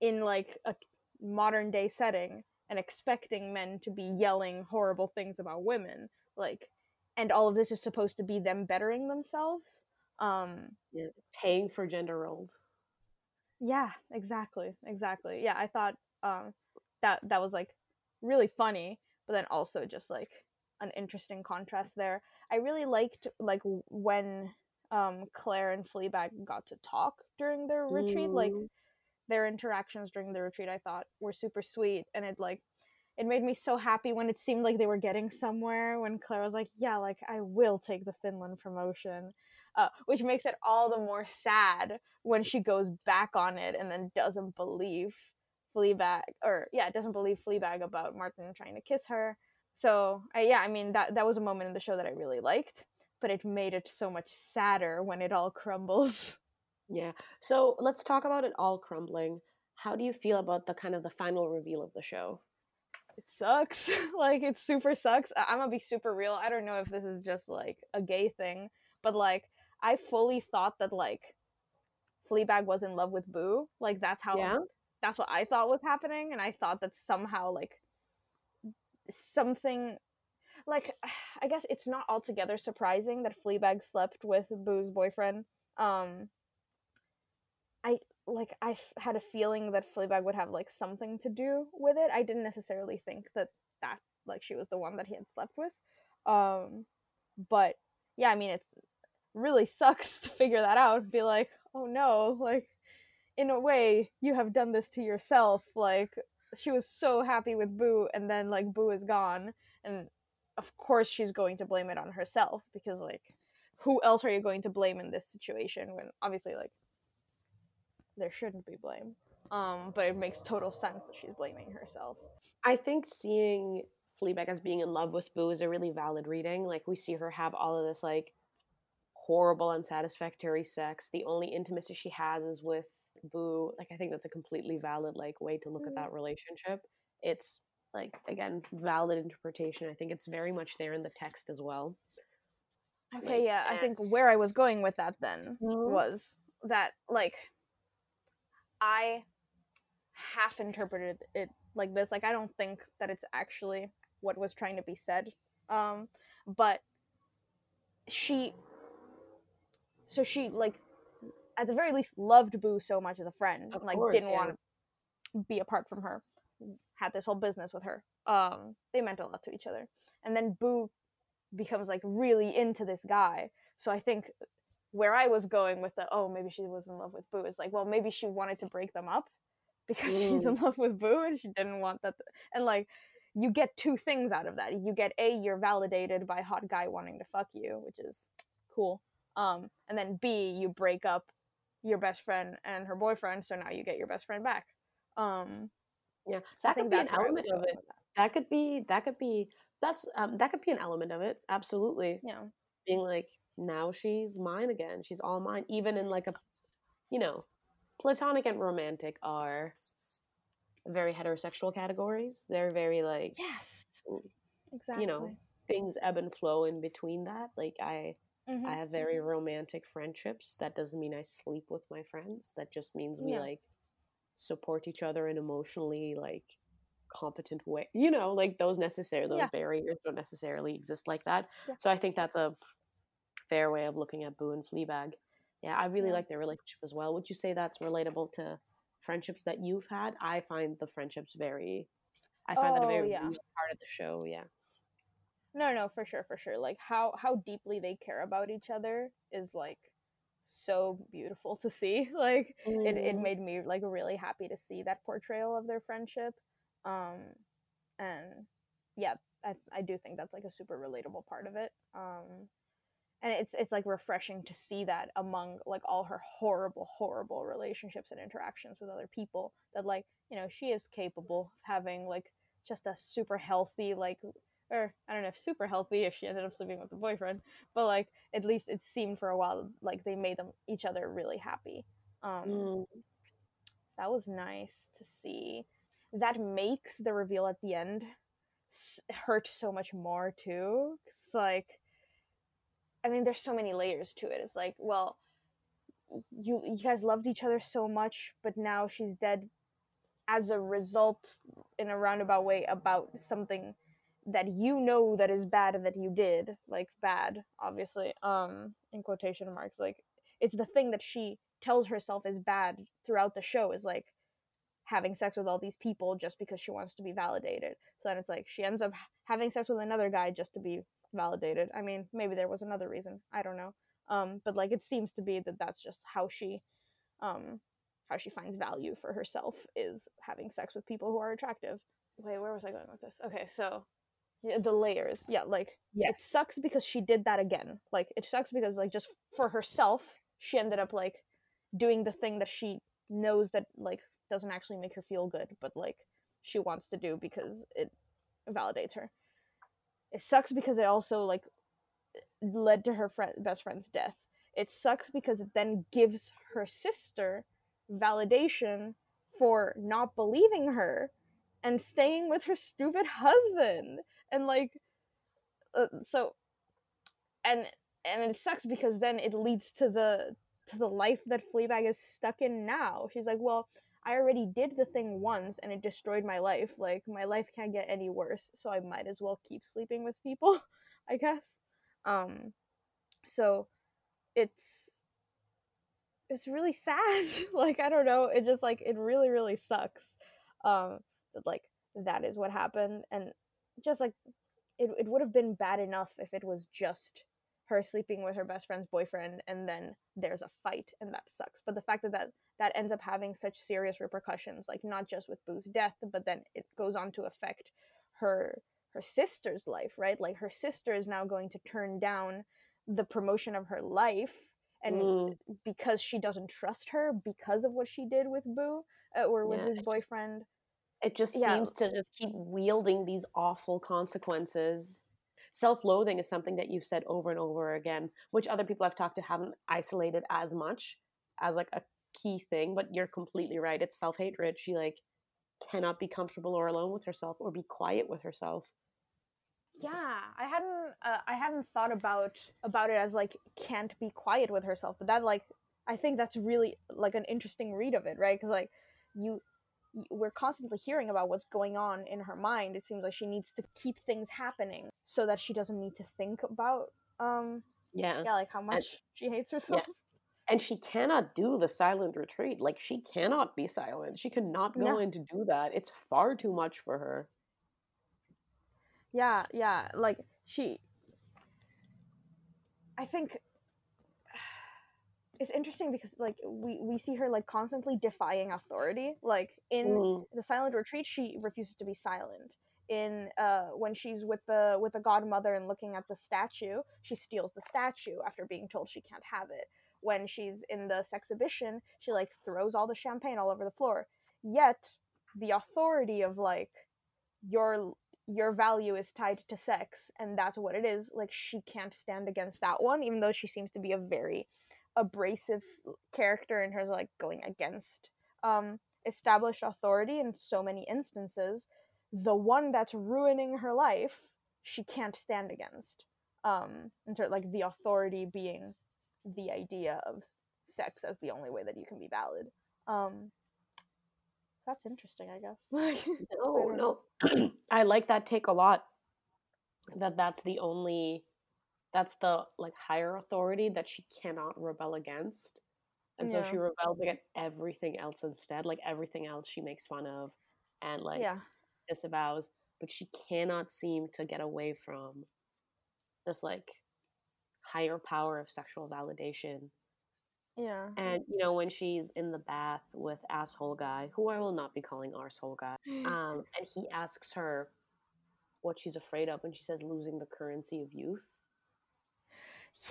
S6: in like a modern day setting and expecting men to be yelling horrible things about women like and all of this is supposed to be them bettering themselves um
S5: Yeah. Paying for gender roles.
S6: Yeah exactly exactly. Yeah i thought um that that was like really funny but then also just like an interesting contrast there. I really liked like when um claire and fleabag got to talk during their retreat like
S5: Mm.
S6: their interactions during the retreat i thought were super sweet and it like it made me so happy when it seemed like they were getting somewhere when claire was like yeah like i will take the finland promotion uh, which makes it all the more sad when she goes back on it and then doesn't believe Fleabag or yeah doesn't believe Fleabag about Martin trying to kiss her so I, yeah I mean that that was a moment in the show that I really liked but it made it so much sadder when it all crumbles
S5: Yeah. So let's talk about it all crumbling. How do you feel about the kind of the final reveal of the show?
S6: it sucks. like it super sucks. I- I'm gonna be super real. I don't know if this is just like a gay thing, but like I fully thought that like Fleabag was in love with Boo. Like that's how
S5: Yeah.
S6: that's what I thought was happening, and I thought that somehow like something like I guess it's not altogether surprising that Fleabag slept with Boo's boyfriend. Um I like I f- had a feeling that Fleabag would have like something to do with it. I didn't necessarily think that that like she was the one that he had slept with. Um but yeah, I mean it really sucks to figure that out and be like, "Oh no, like in a way you have done this to yourself." Like she was so happy with Boo and then like Boo is gone and of course she's going to blame it on herself because like who else are you going to blame in this situation when obviously like there shouldn't be blame. Um, but it makes total sense that she's blaming herself.
S5: I think seeing Fleabag as being in love with Boo is a really valid reading. Like we see her have all of this like horrible, unsatisfactory sex. The only intimacy she has is with Boo. Like I think that's a completely valid like way to look at
S6: Mhm.
S5: that relationship. It's like again valid interpretation. I think it's very much there in the text as well.
S6: Okay,
S5: Like,
S6: yeah, I
S5: eh.
S6: think where I was going with that then
S5: Mhm.
S6: was that like I half interpreted it like this. Like I don't think that it's actually what was trying to be said. Um, but she so she like at the very least loved Boo so much as a friend
S5: Of
S6: and like
S5: course,
S6: didn't
S5: yeah.
S6: want to be apart from her. Had this whole business with her. Um, they meant a lot to each other. And then Boo becomes like really into this guy. So I think where I was going with the oh maybe she was in love with Boo is like well maybe she wanted to break them up because she's in love with Boo and she didn't want that and like you get two things out of that. You get a you're validated by hot guy wanting to fuck you, which is cool. Um, and then B you break up your best friend and her boyfriend, so now you get your best friend back. Um,
S5: Yeah, that could be an
S6: that's where I
S5: element of it.
S6: that.
S5: Could be that could be that's um that could be an element of it. Absolutely.
S6: Yeah.
S5: Being like now she's mine again. She's all mine. Even in like a you know, platonic and romantic are very heterosexual categories. They're very like
S6: Yes. Exactly.
S5: you know, things ebb and flow in between that. Like I
S6: Mhm.
S5: I have very romantic friendships. That doesn't mean I sleep with my friends. That just means we
S6: Yeah.
S5: like support each other in emotionally like competent way. You know, like those necessary those
S6: Yeah.
S5: barriers don't necessarily exist like that.
S6: Yeah.
S5: So I think that's a fair way of looking at Boo and Fleabag. Yeah, I really like their relationship as well. Would you say that's relatable to friendships that you've had? I find the friendships very I find that a
S6: Oh,
S5: very
S6: yeah.
S5: part of the show, yeah.
S6: No, no, for sure, for sure. Like how how deeply they care about each other is like so beautiful to see. Like it, it
S5: Mm.
S6: made me like really happy to see that portrayal of their friendship. Um and yeah, I I do think that's like a super relatable part of it. Um and it's it's like refreshing to see that among like all her horrible horrible relationships and interactions with other people that like you know she is capable of having like just a super healthy like or I don't know if super healthy if she ended up sleeping with the boyfriend, but like at least it seemed for a while like they made them each other really happy. Um,
S5: Mm.
S6: That was nice to see. That makes the reveal at the end s- hurt so much more too. 'cause, like, I mean, there's so many layers to it. It's like, well, you you guys loved each other so much, but now she's dead as a result in a roundabout way about something that you know that is bad that you did like bad obviously um in quotation marks like it's the thing that she tells herself is bad throughout the show is like having sex with all these people just because she wants to be validated. So then it's like she ends up having sex with another guy just to be validated. I mean maybe there was another reason i don't know. Um but like it seems to be that that's just how she um how she finds value for herself is having sex with people who are attractive. Wait where was i going with this? Okay so yeah, the layers yeah like
S5: Yes.
S6: it sucks because she did that again like it sucks because like just for herself she ended up like doing the thing that she knows that like doesn't actually make her feel good but like she wants to do because it validates her. It sucks because it also like led to her friend best friend's death. It sucks because it then gives her sister validation for not believing her and staying with her stupid husband and like uh, so and and it sucks because then it leads to the to the life that Fleabag is stuck in now. She's like, well, I already did the thing once and it destroyed my life. Like my life can't get any worse, so I might as well keep sleeping with people, I guess. Um so it's it's really sad. like I don't know, it just like it really really sucks. Um that like that is what happened and just like it it would have been bad enough if it was just her sleeping with her best friend's boyfriend and then there's a fight and that sucks but the fact that that, that ends up having such serious repercussions like not just with boo's death but then it goes on to affect her her sister's life right like her sister is now going to turn down the promotion of her life and
S5: Mm.
S6: because she doesn't trust her because of what she did with boo uh, or with
S5: Yeah,
S6: his boyfriend
S5: It just
S6: Yeah.
S5: seems to just keep wielding these awful consequences. Self loathing is something that you've said over and over again, which other people I've talked to haven't isolated as much as like a key thing, but you're completely right. It's self hatred. She like cannot be comfortable or alone with herself or be quiet with herself.
S6: yeah i hadn't uh, i hadn't thought about about it as like can't be quiet with herself but that like i think that's really like an interesting read of it right because like you we're constantly hearing about what's going on in her mind it seems like she needs to keep things happening so that she doesn't need to think about um
S5: Yeah.
S6: yeah like how much she hates herself Yeah.
S5: And she cannot do the silent retreat. Like she cannot be silent. She cannot go
S6: No.
S5: in to do that. It's far too much for her.
S6: yeah yeah like she i think it's interesting because like we we see her like constantly defying authority. Like in
S5: Mm.
S6: the silent retreat she refuses to be silent. In uh when she's with the with the godmother and looking at the statue she steals the statue after being told she can't have it. When she's in the exhibition she like throws all the champagne all over the floor. Yet the authority of like your your value is tied to sex and that's what it is. Like she can't stand against that one even though she seems to be a very abrasive character in of like going against um established authority in so many instances the one that's ruining her life she can't stand against um in ter- like the authority being the idea of sex as the only way that you can be valid um that's interesting i guess like
S5: No,
S6: don't
S5: no. I like that take a lot. That that's the only that's the like higher authority that she cannot rebel against. And so she rebels against everything else instead. Like everything else she makes fun of and like
S6: yeah
S5: disavows, but she cannot seem to get away from this like higher power of sexual validation.
S6: yeah
S5: And you know, when she's in the bath with asshole guy, who I will not be calling arsehole guy, um, and he asks her what she's afraid of, and she says losing the currency of youth.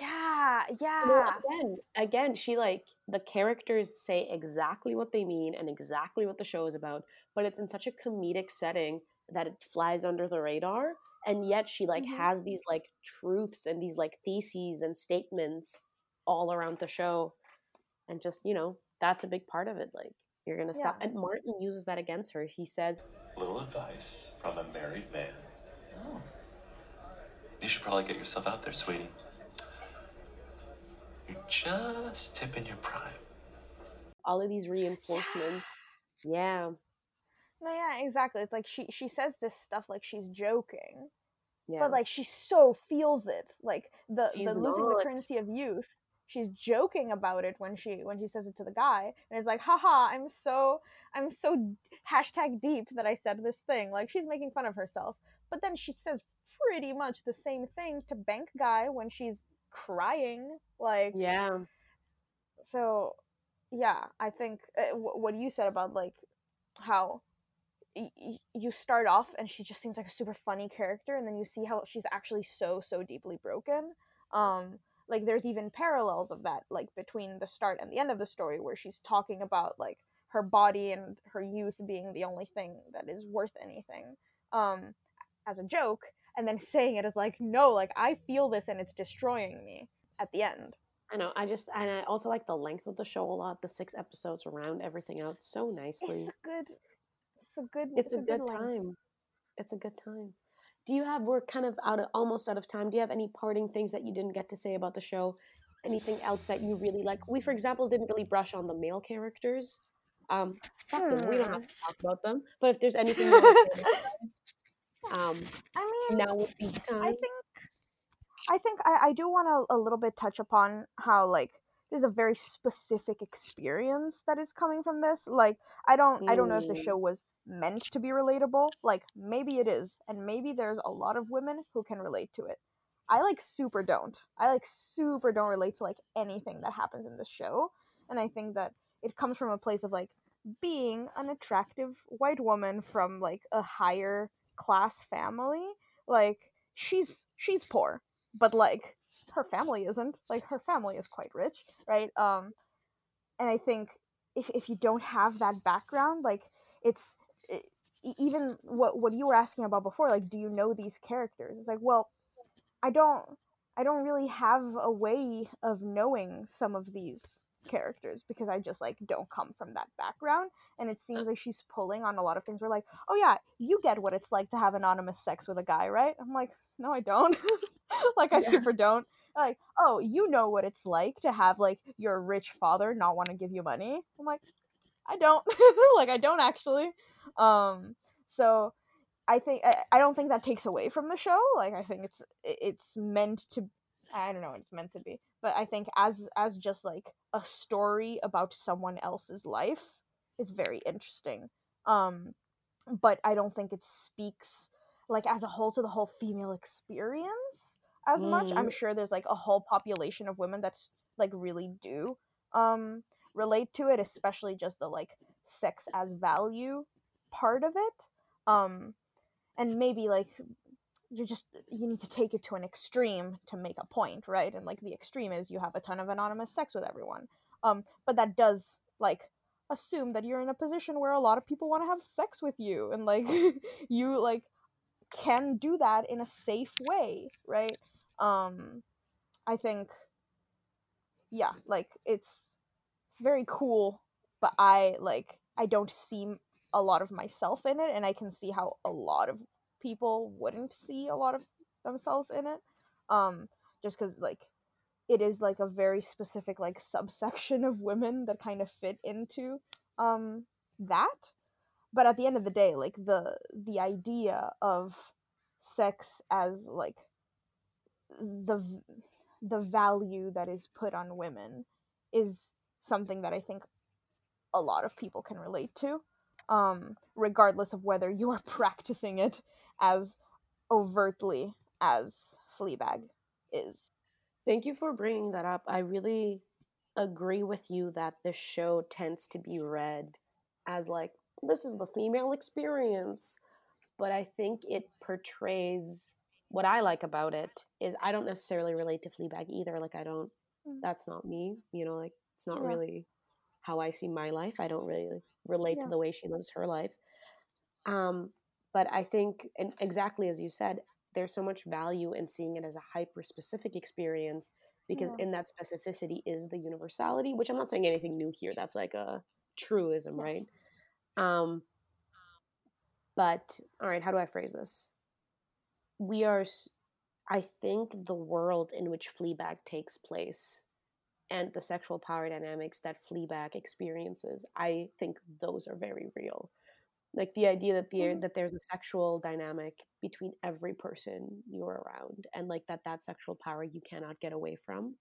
S6: Yeah
S5: You know,
S6: yeah
S5: again, again, she like the characters say exactly what they mean and exactly what the show is about, but it's in such a comedic setting that it flies under the radar, and yet she like
S6: Mhm.
S5: has these like truths and these like theses and statements all around the show, and just you know that's a big part of it. Like you're gonna stop, and Martin uses that against her. He says,
S9: Little advice from a married man.
S2: Oh.
S9: You should probably get yourself out there, sweetie. Just tipping your prime.
S5: All of these reinforcements. Yeah.
S6: No, yeah, exactly. It's like she she says this stuff like she's joking,
S5: Yeah.
S6: but like she so feels it. Like the
S5: She's
S6: the losing the currency of youth. She's joking about it when she when she says it to the guy, and it's like, haha, I'm so I'm so hashtag deep that I said this thing. Like she's making fun of herself, but then she says pretty much the same thing to bank guy when she's crying. Like
S5: yeah.
S6: so yeah i think uh, wh- what you said about like how y- y- you start off and she just seems like a super funny character and then you see how she's actually so so deeply broken um like there's even parallels of that like between the start and the end of the story where she's talking about like her body and her youth being the only thing that is worth anything um as a joke and then saying it is like no like i feel this and it's destroying me at the end
S5: I know. I just and I also like the length of the show a lot. The six episodes round everything out so nicely.
S6: it's a good it's a good
S5: It's, a, good,
S6: length.
S5: time. It's a good time. Do you have? We're kind of out of almost out of time. Do you have any parting things that you didn't get to say about the show? Anything else that you really like? We, for example, didn't really brush on the male characters. Um, fuck them. We don't have to talk about them. But if there's anything um,
S6: I mean,
S5: now would be time.
S6: I think I think I, I do want to a little bit touch upon how like there's a very specific experience that is coming from this. Like I don't I don't know if the
S5: Mm.
S6: show was meant to be relatable. Like maybe it is, and maybe there's a lot of women who can relate to it. I like super don't. I like super don't relate to like anything that happens in this show, and I think that it comes from a place of like being an attractive white woman from like a higher class family. Like she's she's poor, but like her family isn't. Like her family is quite rich, right? Um and I think if if you don't have that background, like it's e- even what what you were asking about before, like do you know these characters? It's like, well, I don't I don't really have a way of knowing some of these characters because I just like don't come from that background and it seems like she's pulling on a lot of things We're like, "Oh yeah, you get what it's like to have anonymous sex with a guy, right?" I'm like, "No, I don't." like I
S5: Yeah.
S6: super don't. Like, "Oh, you know what it's like to have like your rich father not want to give you money." I'm like, "I don't." like I don't actually. Um so I think I, I don't think that takes away from the show. Like I think it's it's meant to I don't know what it's meant to be, but I think as as just like a story about someone else's life, it's very interesting. Um but I don't think it speaks like as a whole to the whole female experience as much. I'm sure there's like a whole population of women that's like really do um relate to it, especially just the like sex as value part of it. Um and maybe like you just you need to take it to an extreme to make a point right? And like the extreme is you have a ton of anonymous sex with everyone. Um but that does like assume that you're in a position where a lot of people want to have sex with you and like you like can do that in a safe way right? Um i think yeah like it's it's very cool but i like i don't see a lot of myself in it and i can see how a lot of people wouldn't see a lot of themselves in it um just because like it is like a very specific like subsection of women that kind of fit into um that. But at the end of the day like the the idea of sex as like the the value that is put on women is something that i think a lot of people can relate to um regardless of whether you are practicing it as overtly as fleabag is
S5: Thank you for bringing that up. I really agree with you that this show tends to be read as like this is the female experience, but I think it portrays what I like about it is I don't necessarily relate to Fleabag either. Like I don't
S6: Mm.
S5: that's not me, you know, like it's not
S6: Yeah.
S5: really how I see my life. I don't really relate
S6: Yeah.
S5: to the way she lives her life. Um but I think and exactly as you said, there's so much value in seeing it as a hyper specific experience because
S6: Yeah.
S5: in that specificity is the universality which i'm not saying anything new here that's like a truism
S6: Yeah.
S5: right um but all right how do i phrase this we are I think the world in which fleabag takes place and the sexual power dynamics that Fleabag experiences, I think those are very real. Like the idea that there
S6: Mhm.
S5: that there's a sexual dynamic between every person you're around, and like that that sexual power you cannot get away from.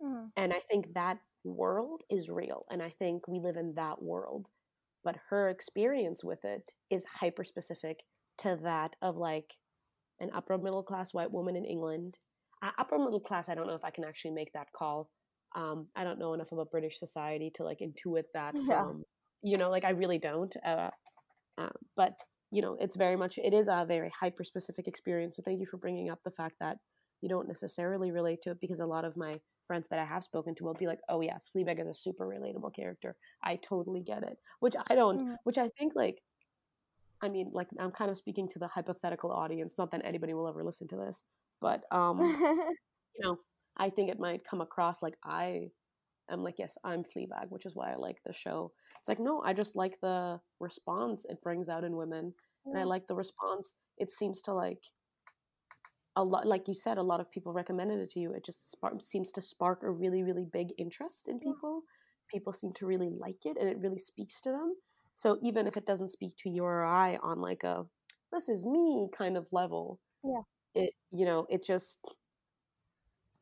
S6: Mhm.
S5: And I think that world is real, and I think we live in that world. But her experience with it is hyper specific to that of like an upper middle class white woman in England. Upper middle class, I don't know if I can actually make that call. Um, I don't know enough about British society to like intuit that
S6: Yeah.
S5: from, you know, like I really don't. Uh, uh, but you know, it's very much it is a very hyper specific experience. So thank you for bringing up the fact that you don't necessarily relate to it because a lot of my friends that I have spoken to will be like, "Oh yeah, Fleabag is a super relatable character. I totally get it." Which I don't.
S6: Mhm.
S5: Which I think like I mean, like I'm kind of speaking to the hypothetical audience. Not that anybody will ever listen to this, but um, you know, I think it might come across like I am like, yes, I'm Fleabag, which is why I like the show. It's like, no, I just like the response it brings out in women, and I like the response. It seems to like a lot, like you said, a lot of people recommended it to you. It just spark, seems to spark a really, really big interest in people. People seem to really like it, and it really speaks to them. So even if it doesn't speak to your eye on like a this is me kind of level,
S6: Yeah.
S5: It you know it just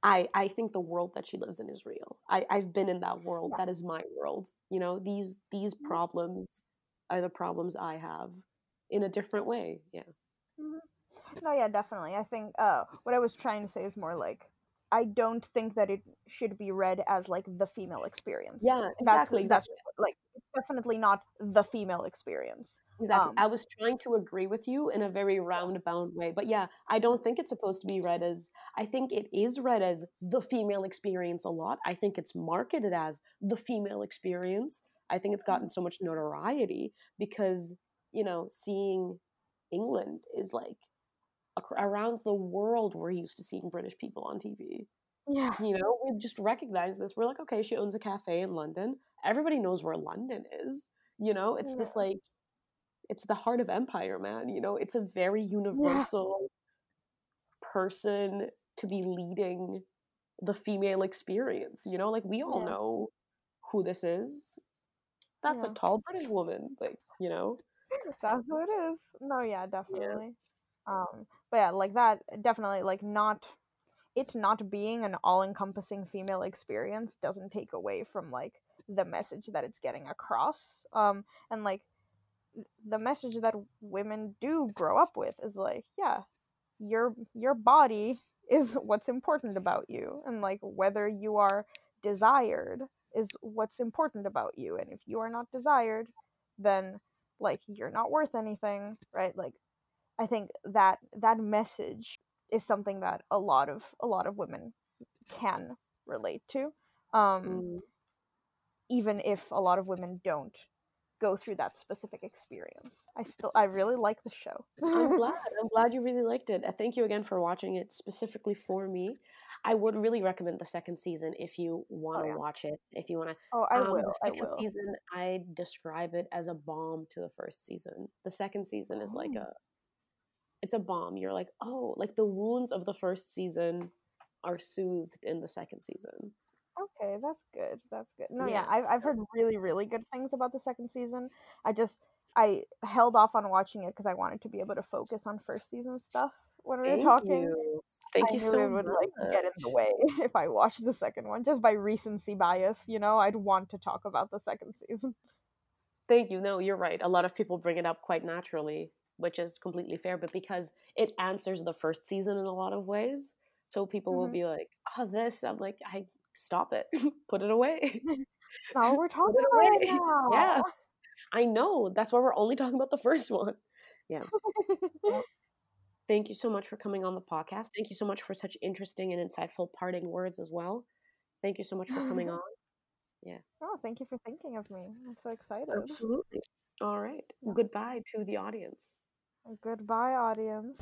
S5: I I think the world that she lives in is real. I I've been in that world.
S6: Yeah.
S5: That is my world. You know these these
S6: Mhm.
S5: problems are the problems I have in a different way. Yeah.
S6: Mhm. No, yeah, definitely. I think uh, what I was trying to say is more like I don't think that it should be read as like the female experience.
S5: Yeah.
S6: That's
S5: Exactly.
S6: that's like definitely not the female experience.
S5: Exactly.
S6: Um,
S5: I was trying to agree with you in a very roundabout way. But yeah, I don't think it's supposed to be read as, I think it is read as the female experience a lot. I think it's marketed as the female experience. I think it's gotten so much notoriety because, you know, seeing England is like around the world, we're used to seeing British people on TV.
S6: Yeah.
S5: You know, we just recognize this. We're like, okay, she owns a cafe in London. Everybody knows where London is. You know, it's this like, it's the heart of empire, man. You know, it's a very universal person to be leading the female experience. You know, like we all
S6: Yeah.
S5: know who this is. That's
S6: Yeah.
S5: a tall British woman. Like, you know,
S6: That's who it is. No, yeah, definitely. Um, but yeah, like that, definitely, like not it not being an all-encompassing female experience doesn't take away from like the message that it's getting across. Um, and like the message that women do grow up with is like, yeah, your your body is what's important about you, and like whether you are desired is what's important about you, and if you are not desired, then like you're not worth anything right? Like i think that that message is something that a lot of a lot of women can relate to. Um
S5: mm,
S6: even if a lot of women don't go through that specific experience i still i really like the show
S5: I'm glad. I'm glad you really liked it. Uh, Thank you again for watching it specifically for me. I would really recommend the second season if you want to
S6: yeah.
S5: watch it. If you want to
S6: oh i
S5: Um,
S6: will
S5: the
S6: i
S5: second
S6: will
S5: season, I describe it as a balm to the first season. The second season is like
S6: Oh.
S5: a, it's a balm. You're like, oh, like the wounds of the first season are soothed in the second season.
S6: Okay that's good that's good no
S5: Yeah,
S6: yeah, I've, I've heard really really good things about the second season i just i held off on watching it because i wanted to be able to focus on first season stuff when we were
S5: Thank
S6: talking
S5: you. Thank
S6: I
S5: you
S6: knew
S5: so
S6: it would like get in
S5: much.
S6: the way if I watched the second one, just by recency bias. You know, I'd want to talk about the second season.
S5: Thank you. No, you're right. A lot of people bring it up quite naturally, which is completely fair, but because it answers the first season in a lot of ways. So people will
S6: Mhm.
S5: be like, oh, this. I'm like, I stop it. Put it away.
S6: Now we're talking about
S5: away.
S6: now.
S5: yeah. I know. That's why we're only talking about the first one. Yeah. Thank you so much for coming on the podcast. Thank you so much for such interesting and insightful parting words as well. Thank you so much for coming on. Yeah.
S6: Oh, thank you for thinking of me. I'm so excited.
S5: Absolutely. All right. Goodbye to the audience.
S6: Goodbye, audience.